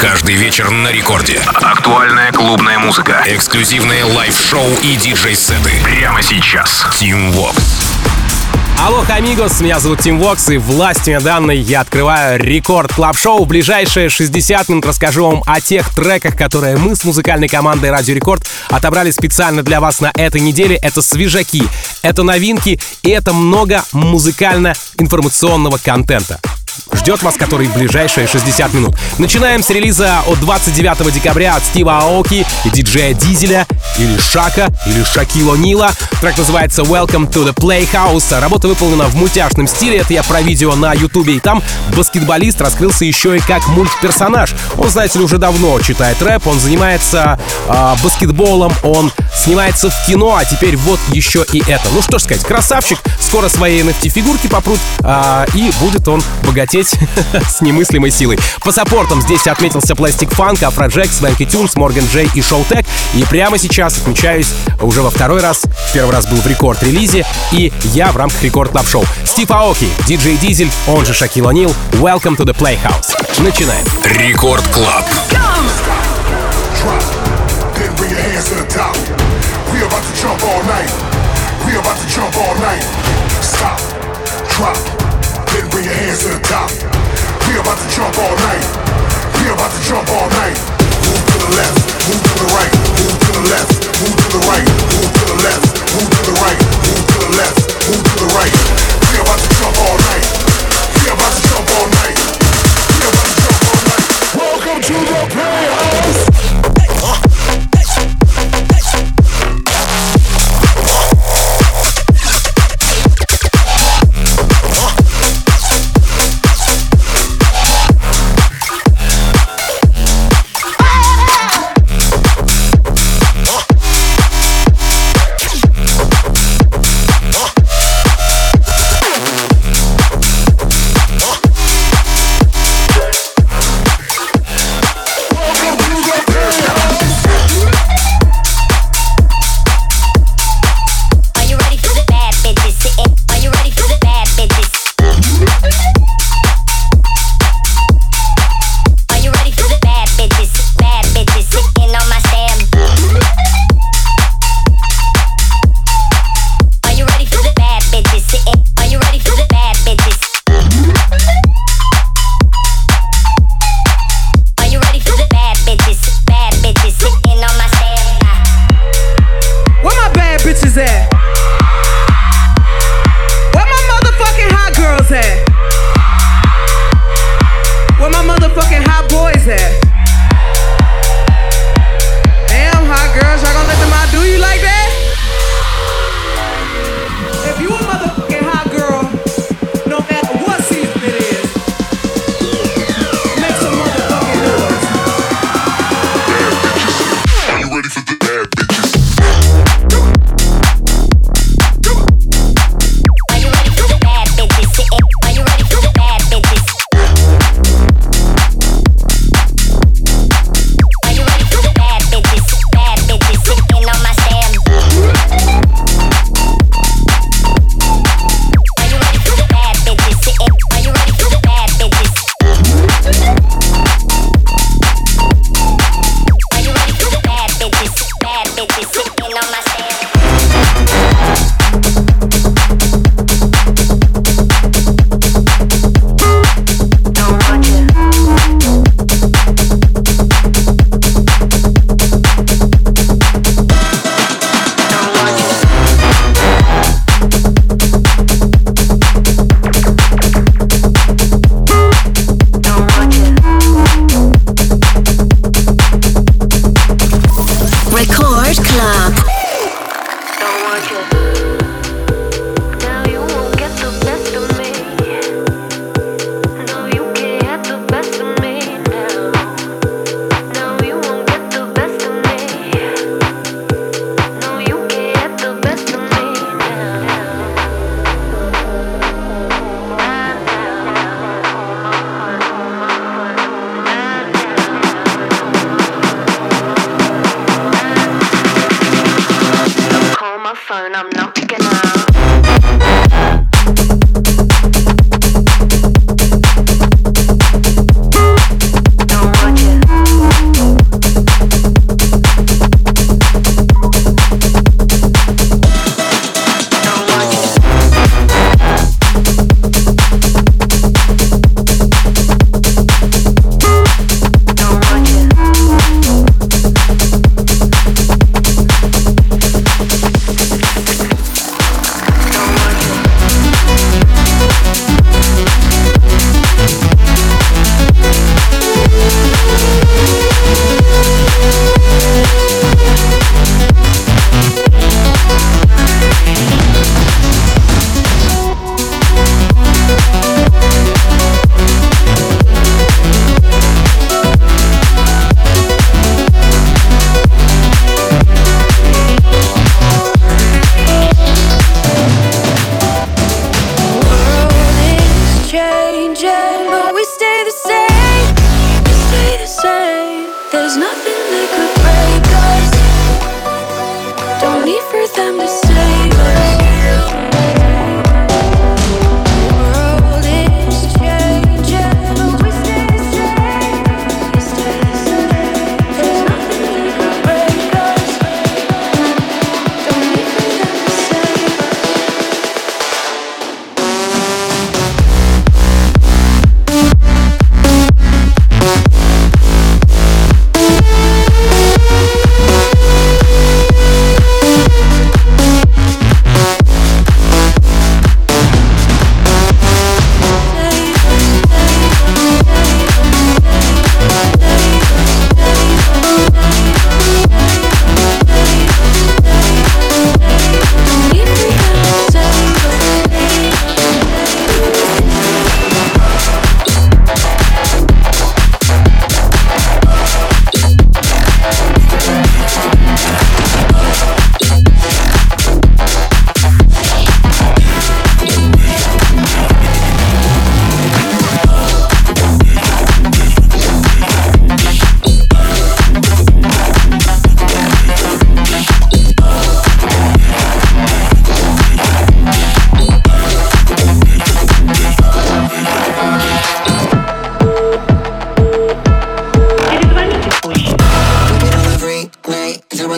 Каждый вечер на рекорде. Актуальная клубная музыка. Эксклюзивные live-шоу и диджей-сеты. Прямо сейчас. Tim Vox. Алло, amigos, меня зовут Тим Вокс, и властью данной я открываю Record Club Show В ближайшие 60 минут расскажу вам о тех треках, которые мы с музыкальной командой Радио Рекорд отобрали специально для вас на этой неделе. Это свежаки, это новинки и это много музыкально-информационного контента ждет вас, который в ближайшие 60 минут. Начинаем с релиза от 29 декабря от Стива Аоки и диджея Дизеля, или Шака, или Шакило Нила. Трек называется Welcome to the Playhouse. Работа выполнена в мультяшном стиле, это я про видео на ютубе, и там баскетболист раскрылся еще и как мультперсонаж. Он, знаете ли, уже давно читает рэп, он занимается э, баскетболом, он снимается в кино, а теперь вот еще и это. Ну что ж сказать, красавчик, скоро свои NFT-фигурки попрут, э, и будет он богатеть с немыслимой силой. По саппортам здесь отметился Plastic Funk, Afrojack, Swanky Tunes, Morgan J и Showtek. И прямо сейчас отмечаюсь уже во второй раз. Первый раз был в рекорд-релизе, и я в рамках Record Club Show Стив Аоки, DJ Diesel, он же Шакил О'Нил. Welcome to the Playhouse. Начинаем. Record Club. Drop. Then bring your hands to the top. We about to jump all night. We about to jump all night. Move to the left, move to the right, move to the left, move to the right, move to the left, move to the right, move to the left, move to the right. We about to jump all night.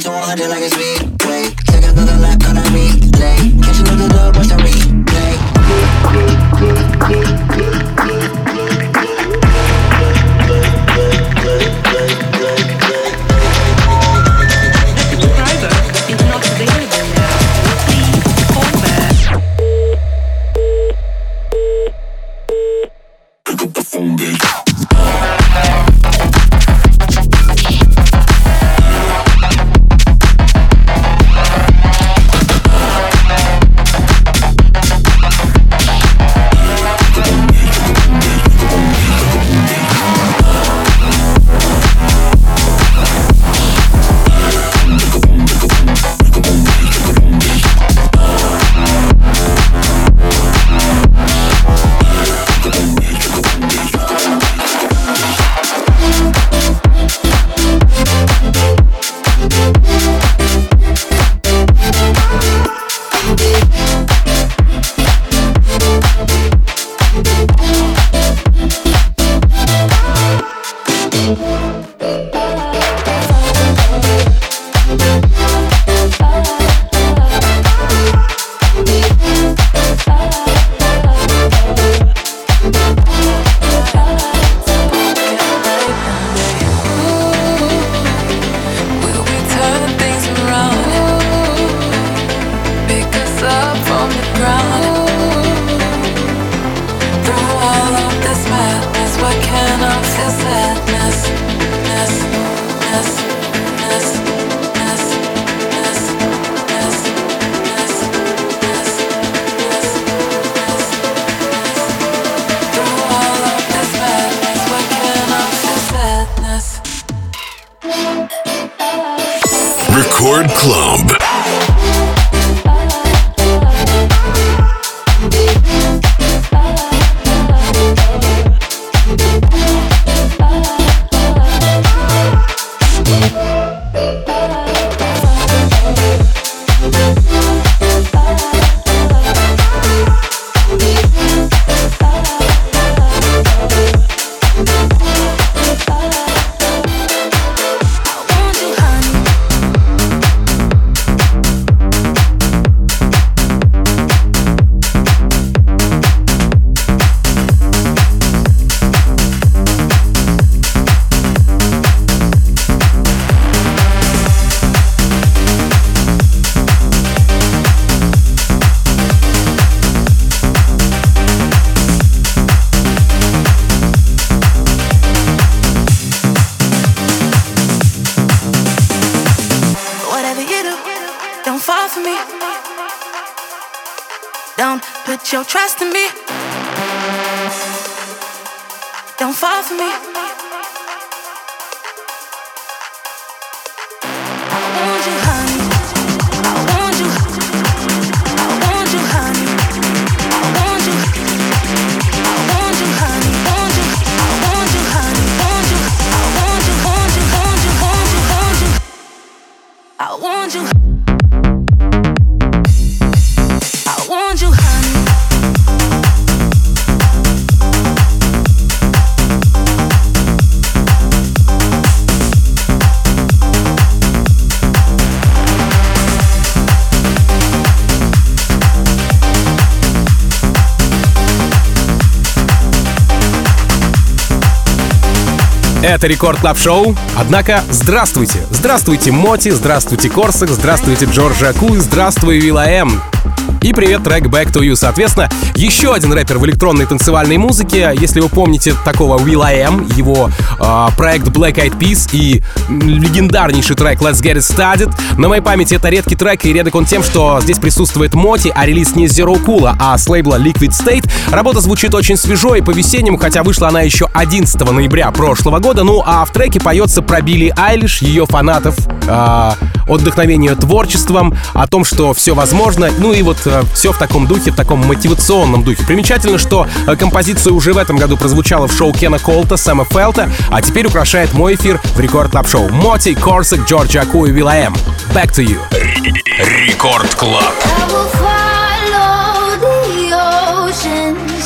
going 200 like it's sweet. Club. Это Record Club Show. Однако, здравствуйте. Здравствуйте, MOTi, здравствуйте, Corsak, здравствуйте, Джорджи Аку, здравствуй, Вилла М. И привет, трек Back to You. Соответственно, еще один рэпер в электронной танцевальной музыке. Если вы помните такого Will I Am, его э, проект Black Eyed Peas и легендарнейший трек Let's Get It Started. На моей памяти это редкий трек, и редок он тем, что здесь присутствует MOTi, а релиз не Zero Cool, а с лейбла Liquid State. Работа звучит очень свежо и по-весеннему, хотя вышла она еще 11 ноября прошлого года. Ну а в треке поется про Билли Айлиш, ее фанатов, э, отдохновению творчеством, о том, что все возможно. Ну и вот все в таком духе, в таком мотивационном духе. Примечательно, что э, композиция уже в этом году прозвучала в шоу Кена Колта, Сэма Фелта, а теперь украшает мой эфир в Record Club Show. MOTi, Corsak, Джорджи Аку и Вилла М. Back to you. Record Club.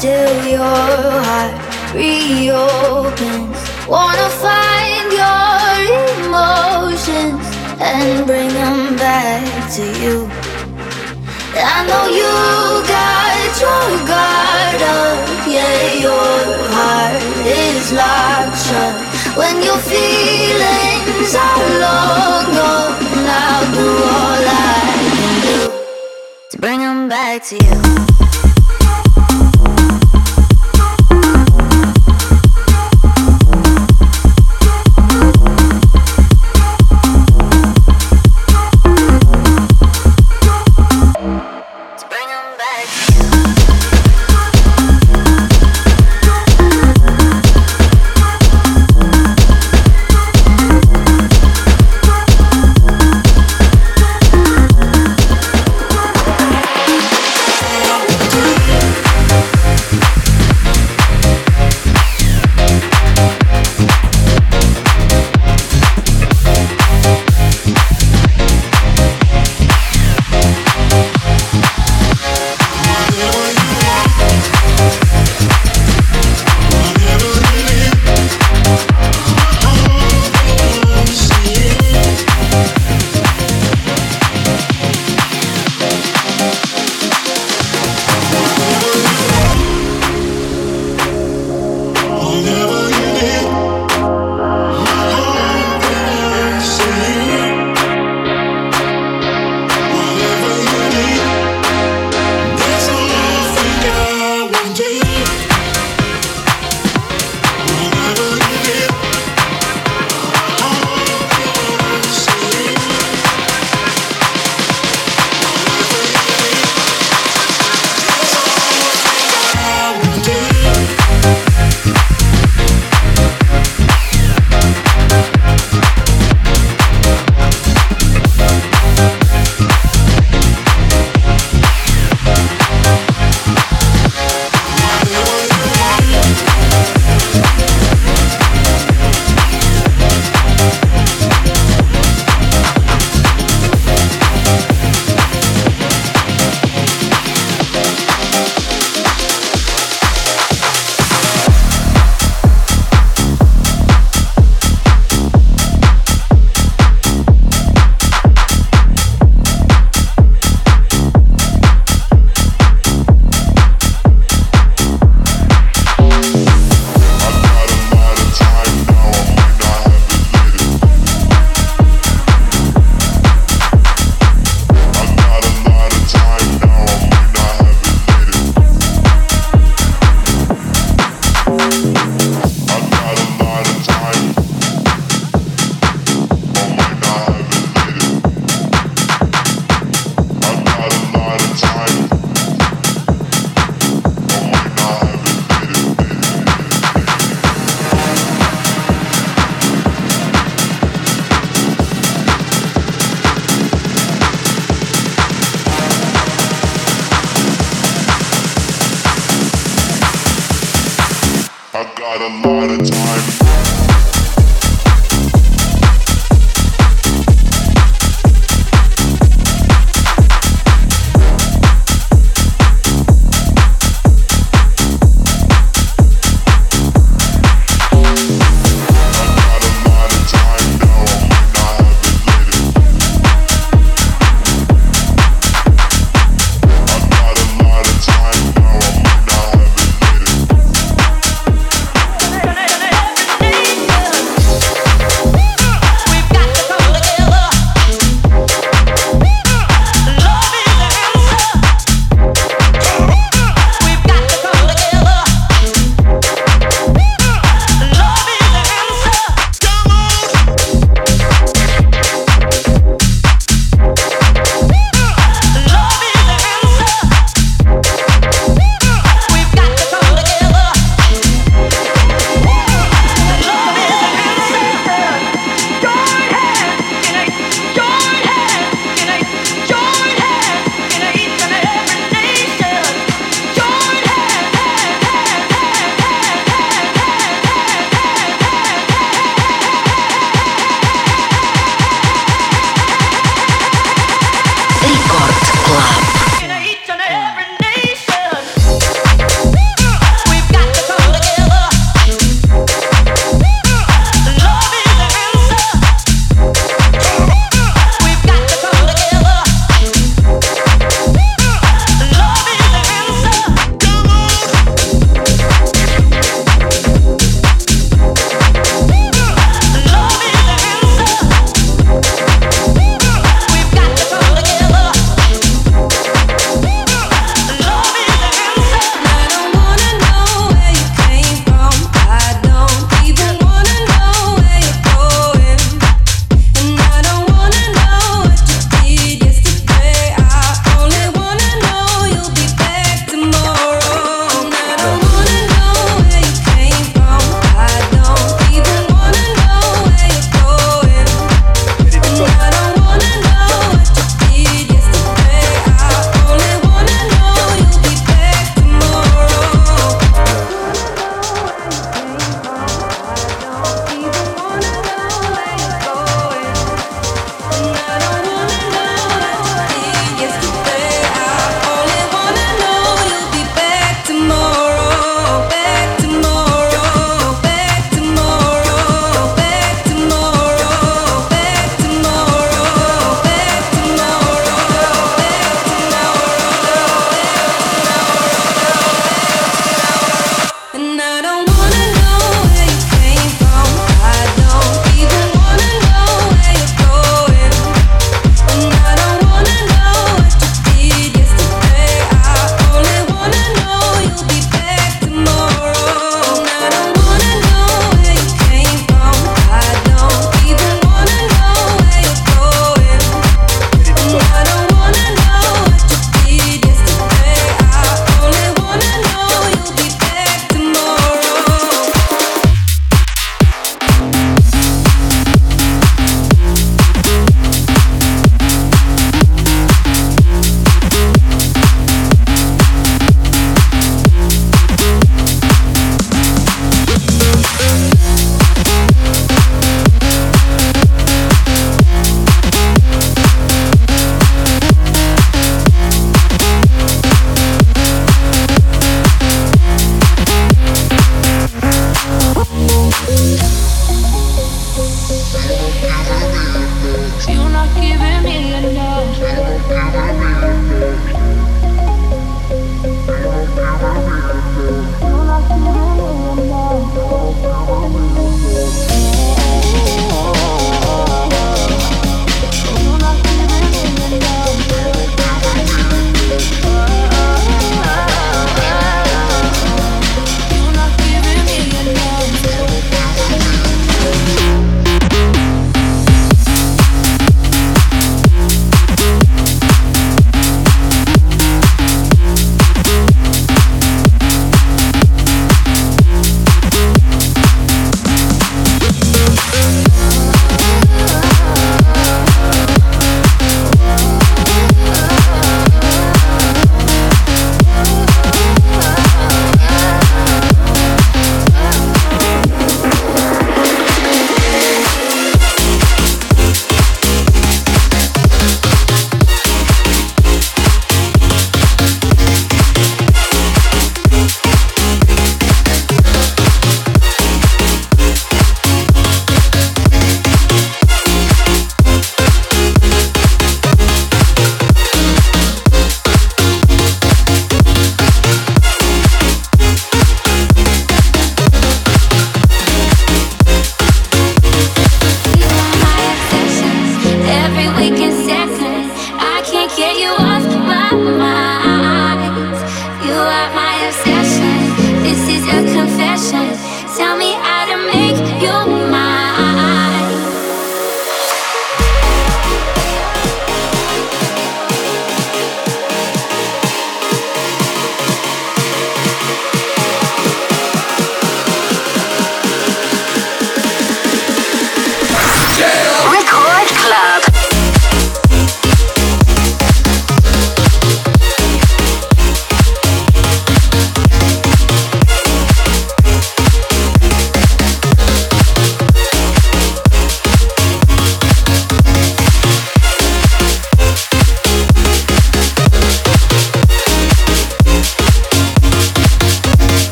Till your heart reopens. Wanna find your emotions and bring them to you. I know you got your guard up, yeah, your heart is locked shut. When your feelings are long gone, I'll do all I can to bring them back to you.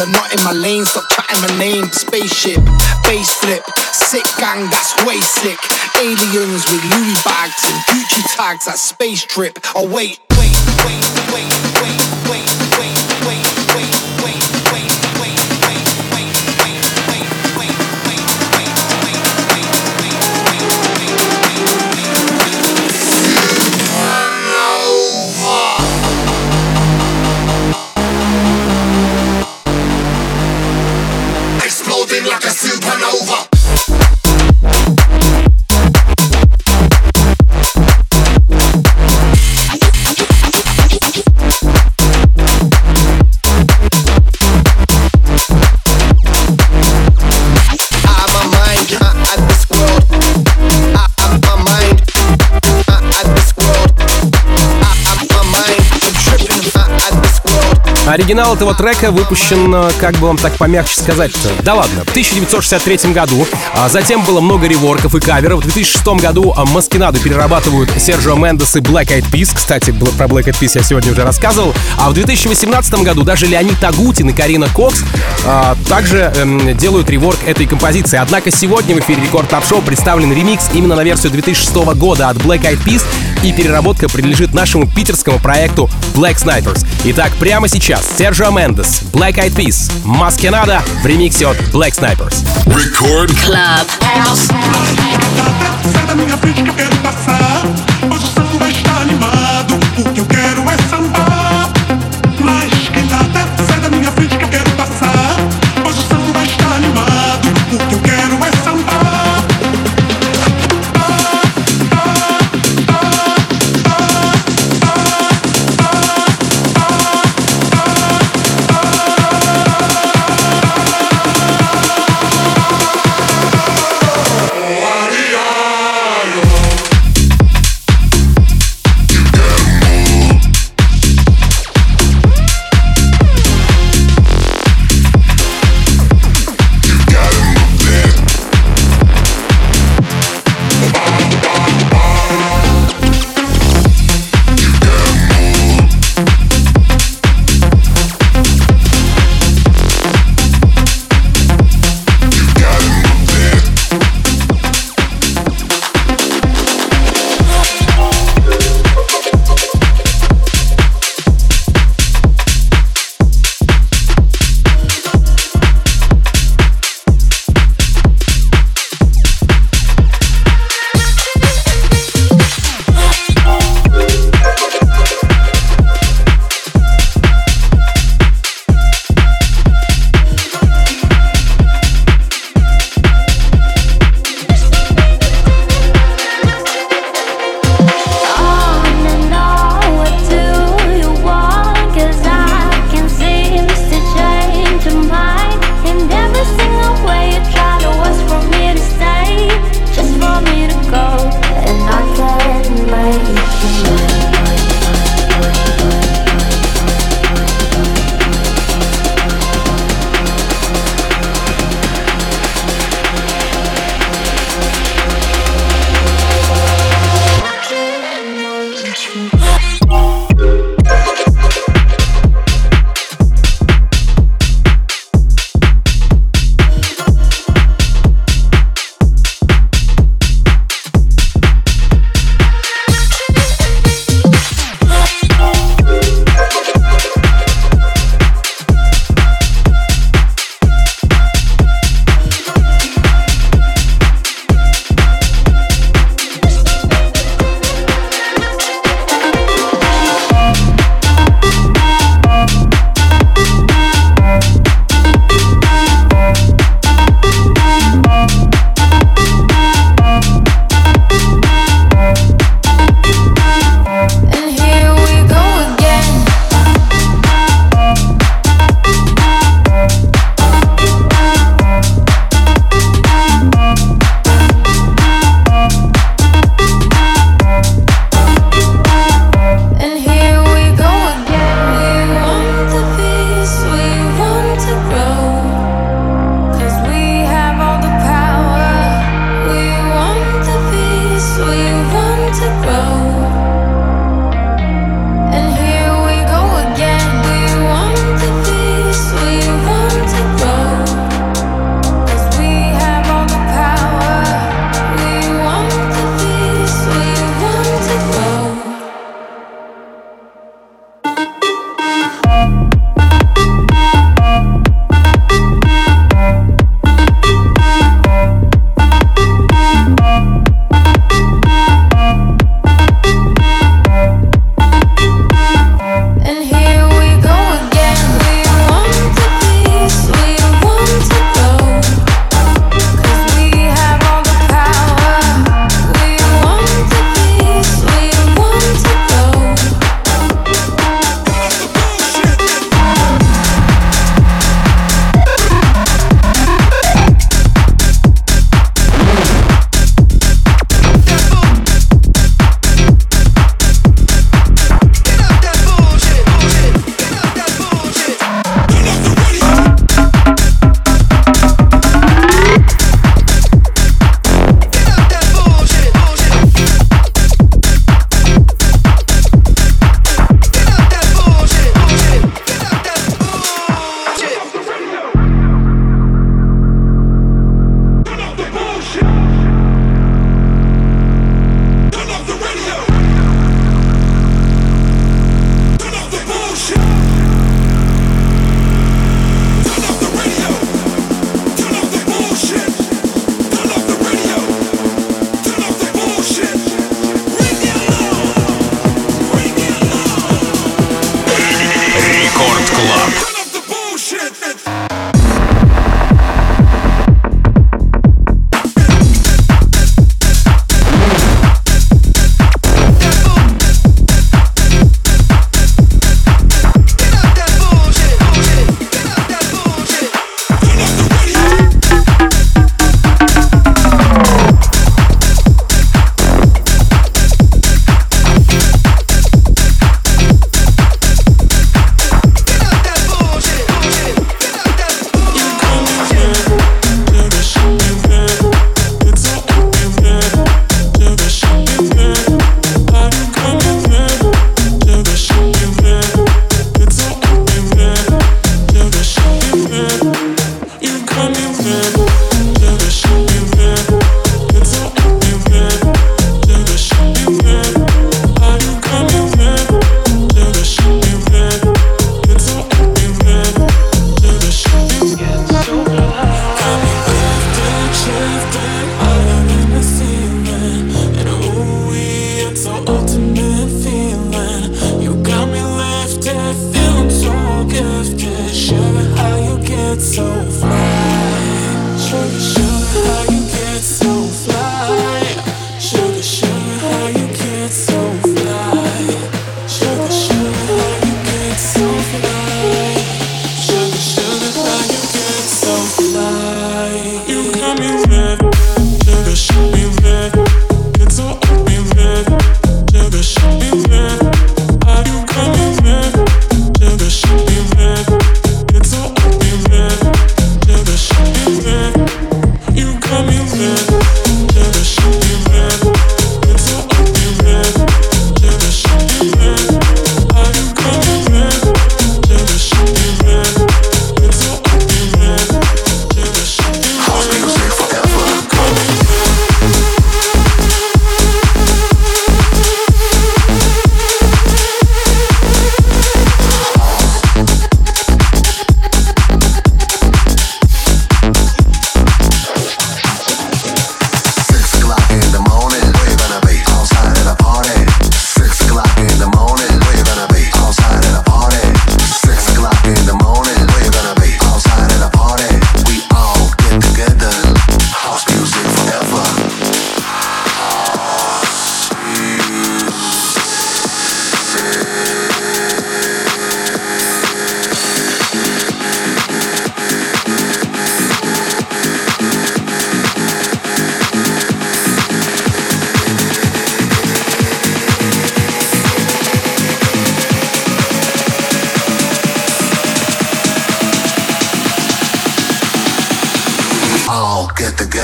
You're not in my lane, stop chatting my name. Spaceship, face flip, sick gang, that's way sick. Aliens with Louis bags and Gucci tags, that space trip. Oh, wait. Оригинал этого трека выпущен, э, как бы вам так помягче сказать да ладно, в 1963 году. А затем было много реворков и каверов. В 2006 году а, Mas Que Nada перерабатывают Серджио Мендес и Black Eyed Peas. Кстати, про Black Eyed Peas я сегодня уже рассказывал. А в 2018 году даже Леонид Агутин и Карина Кокс а, также эм, делают реворк этой композиции. Однако сегодня в эфире Record Club Show представлен ремикс именно на версию 2006 года от Black Eyed Peas, и переработка принадлежит нашему питерскому проекту Black Snipers. Итак, прямо сейчас Серджио Мендес, Black Eyed Peas, Маскенада в ремиксе от Black Snipers. Record Club House.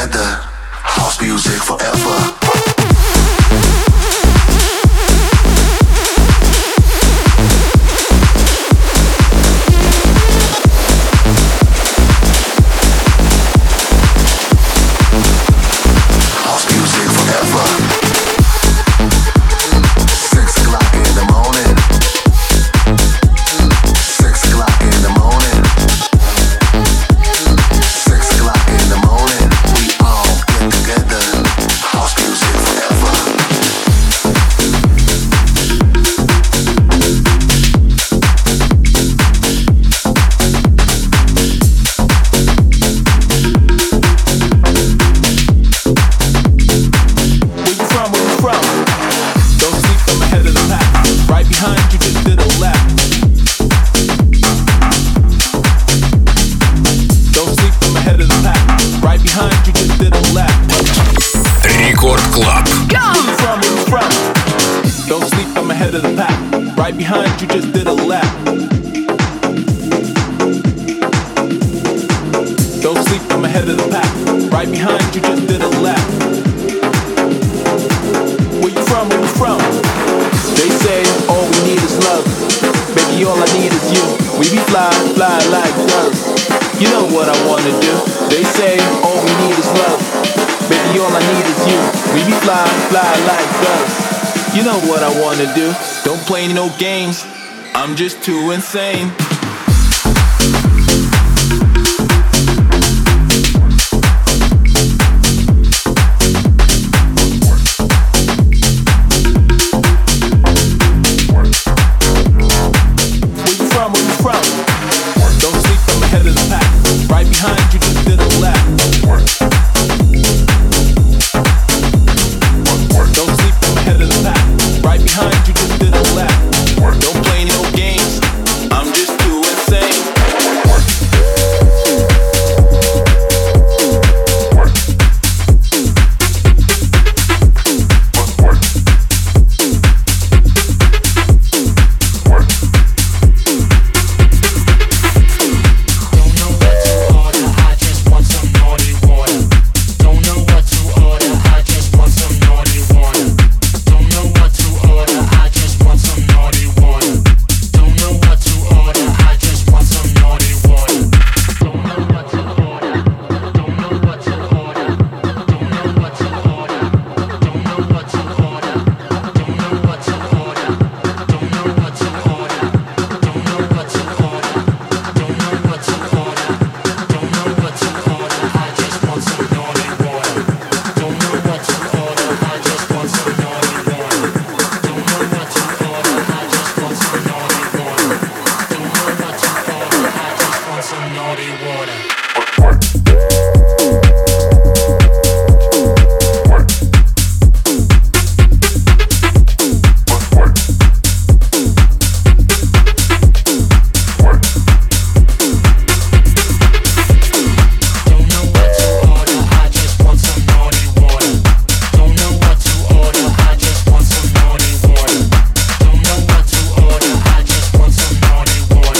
together. House music forever.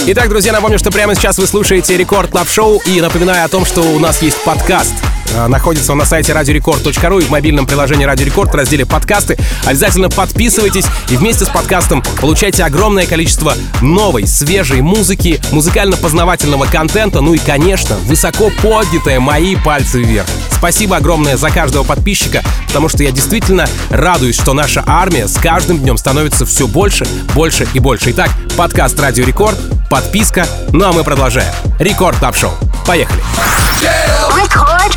Итак, друзья, напомню, что прямо сейчас вы слушаете Record Club Show и напоминаю о том, что у нас есть подкаст. А, находится он на сайте radiorecord.ru и в мобильном приложении Радио Рекорд в разделе «Подкасты». Обязательно подписывайтесь и вместе с подкастом получайте огромное количество новой, свежей музыки, музыкально-познавательного контента, ну и, конечно, высоко поднятые мои пальцы вверх. Спасибо огромное за каждого подписчика, потому что я действительно радуюсь, что наша армия с каждым днем становится все больше, больше и больше. Итак, подкаст «Радио Рекорд», подписка, ну а мы продолжаем. Record Club Show. Поехали. Record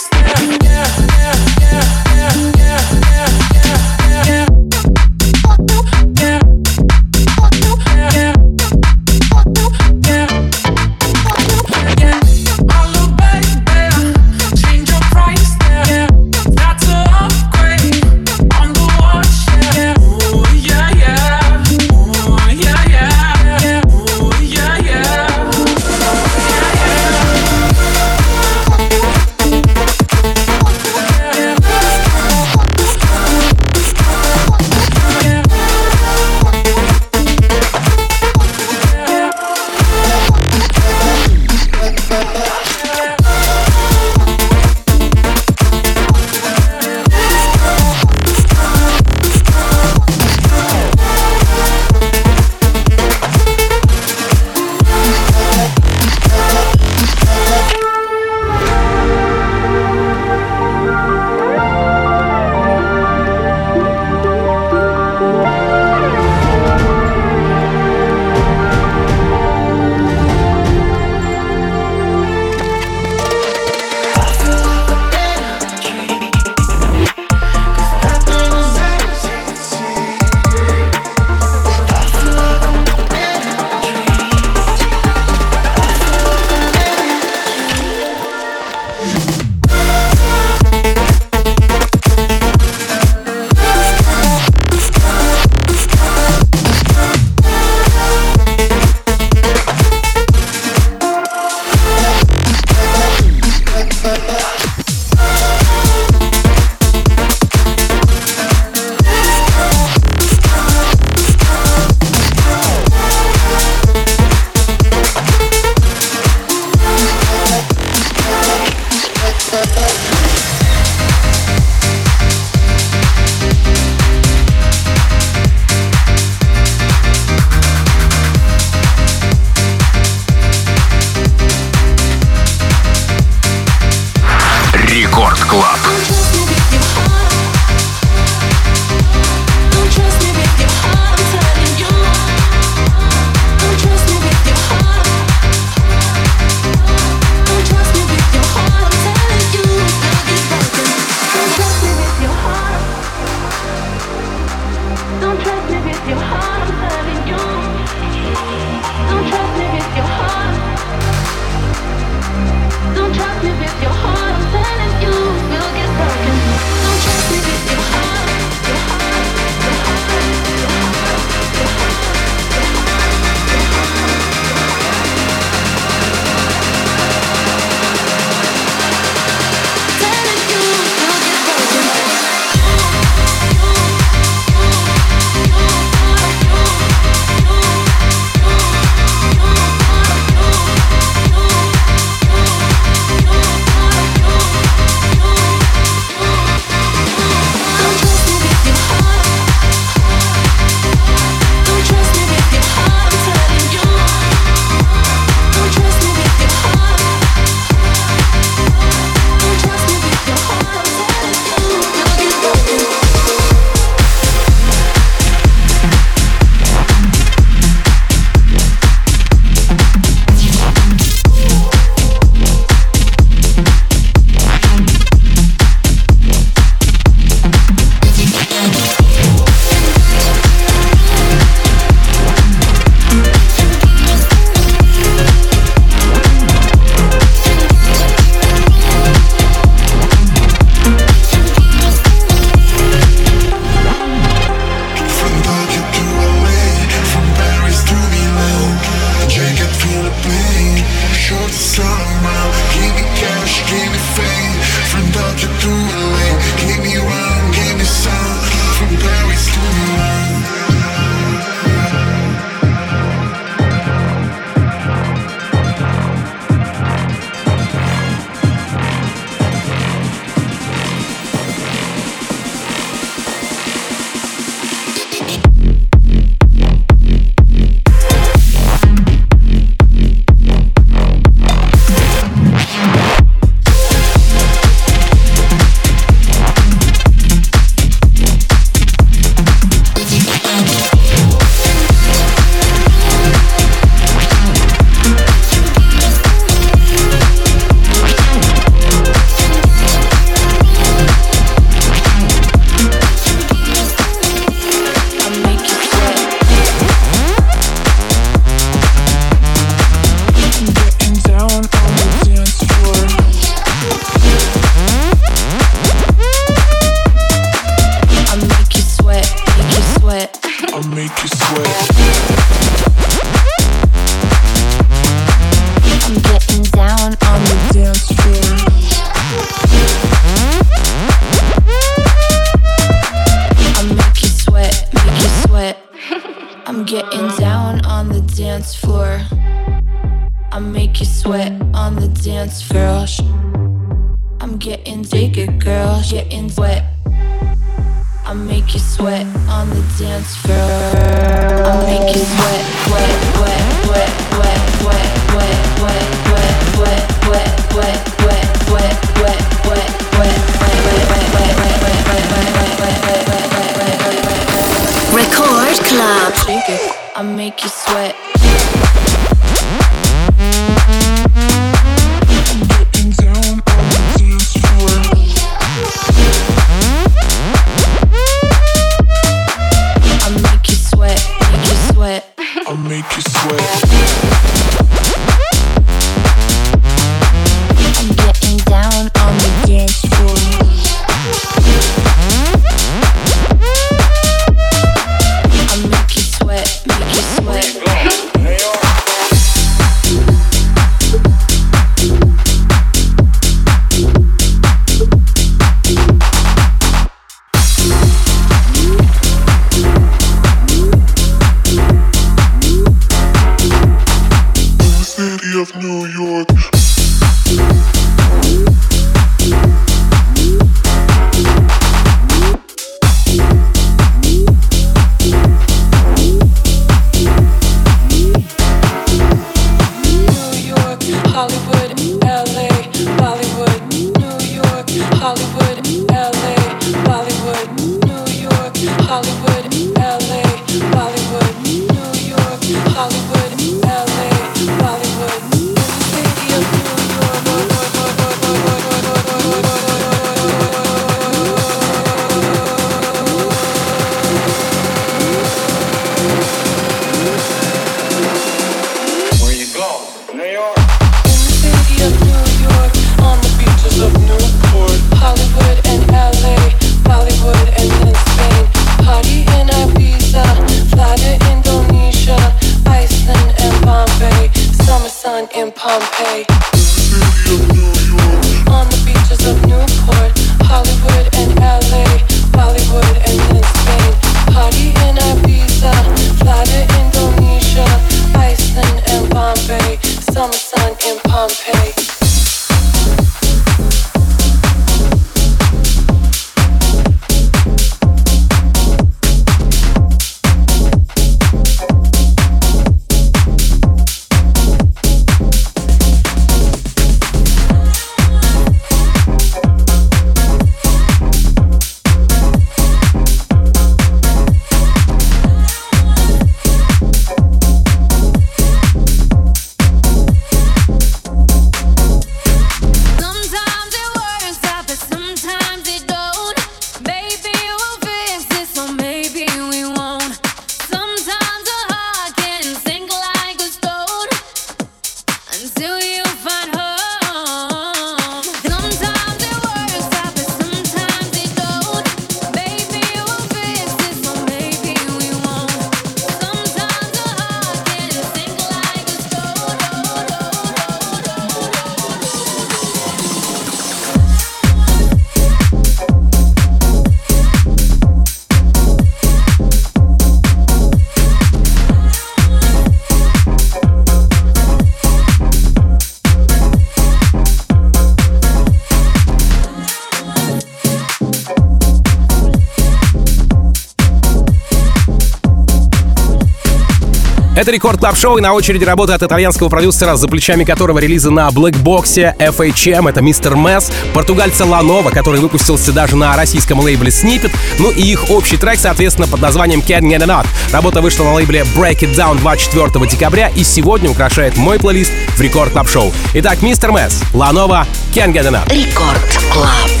Это Record Club Show и на очереди работа от итальянского продюсера, за плечами которого релизы на блэкбоксе FHM. Это Мистер Месс, португальца Ланова, который выпустился даже на российском лейбле Snippet. Ну и их общий трек, соответственно, под названием Can't Get Enough. Работа вышла на лейбле Break It Down 24 декабря и сегодня украшает мой плейлист в Record Club Show. Итак, Мистер Месс, Ланова, Can't Get Enough. Record Club.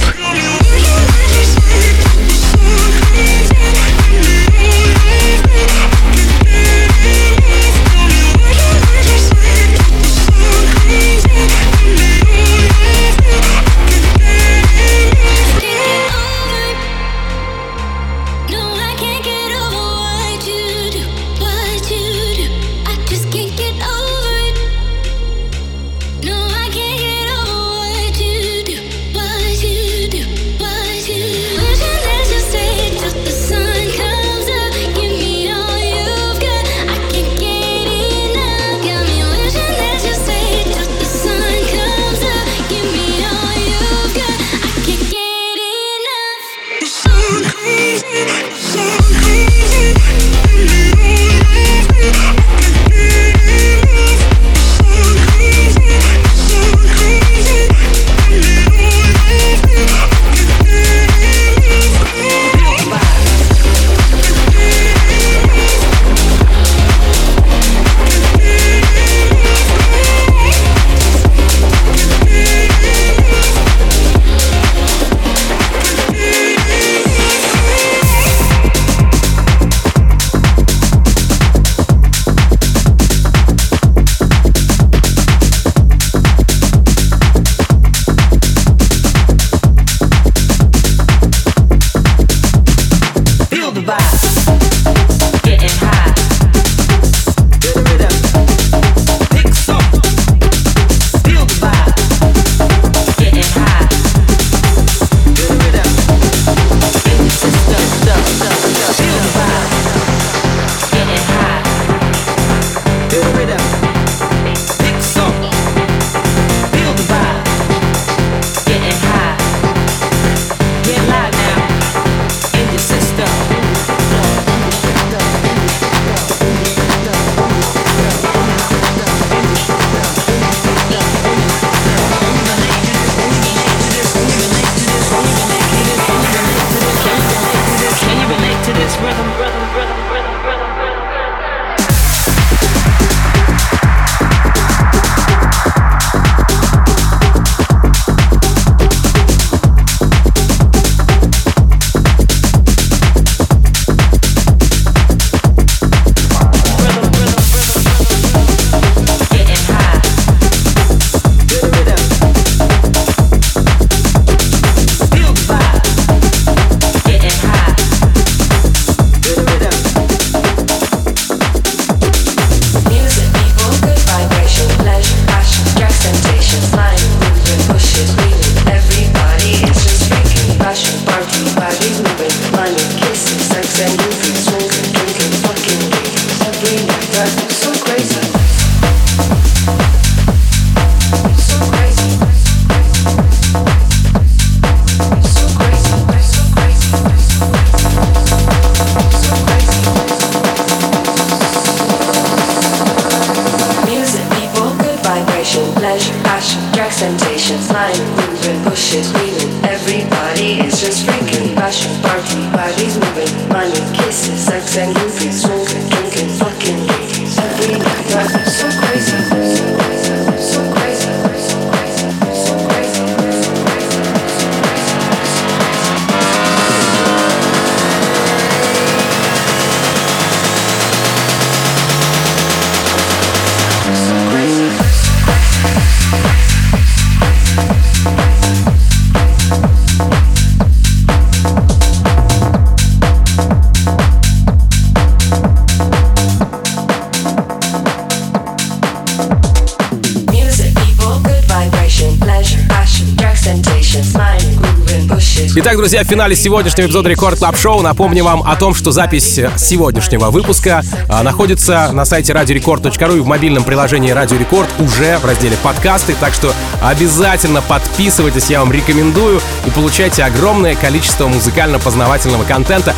push. Итак, друзья, в финале сегодняшнего эпизода Record Club Show. Напомню вам о том, что запись сегодняшнего выпуска а, находится на сайте radiorecord.ru и в мобильном приложении Радио Рекорд уже в разделе подкасты, так что обязательно подписывайтесь, я вам рекомендую, и получайте огромное количество музыкально-познавательного контента.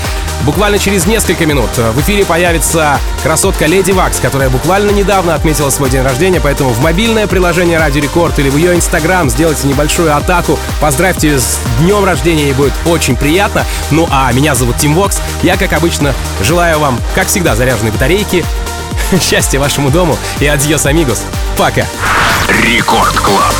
Буквально через несколько минут в эфире появится красотка Леди Вакс, которая буквально недавно отметила свой день рождения, поэтому в мобильное приложение Радио Рекорд или в ее инстаграм сделайте небольшую атаку, поздравьте ее с днем рождения, ей будет очень приятно. Ну а меня зовут Тим Вокс, я, как обычно, желаю вам, как всегда, заряженной батарейки, счастья вашему дому и adiós, amigos. Пока. Record Club.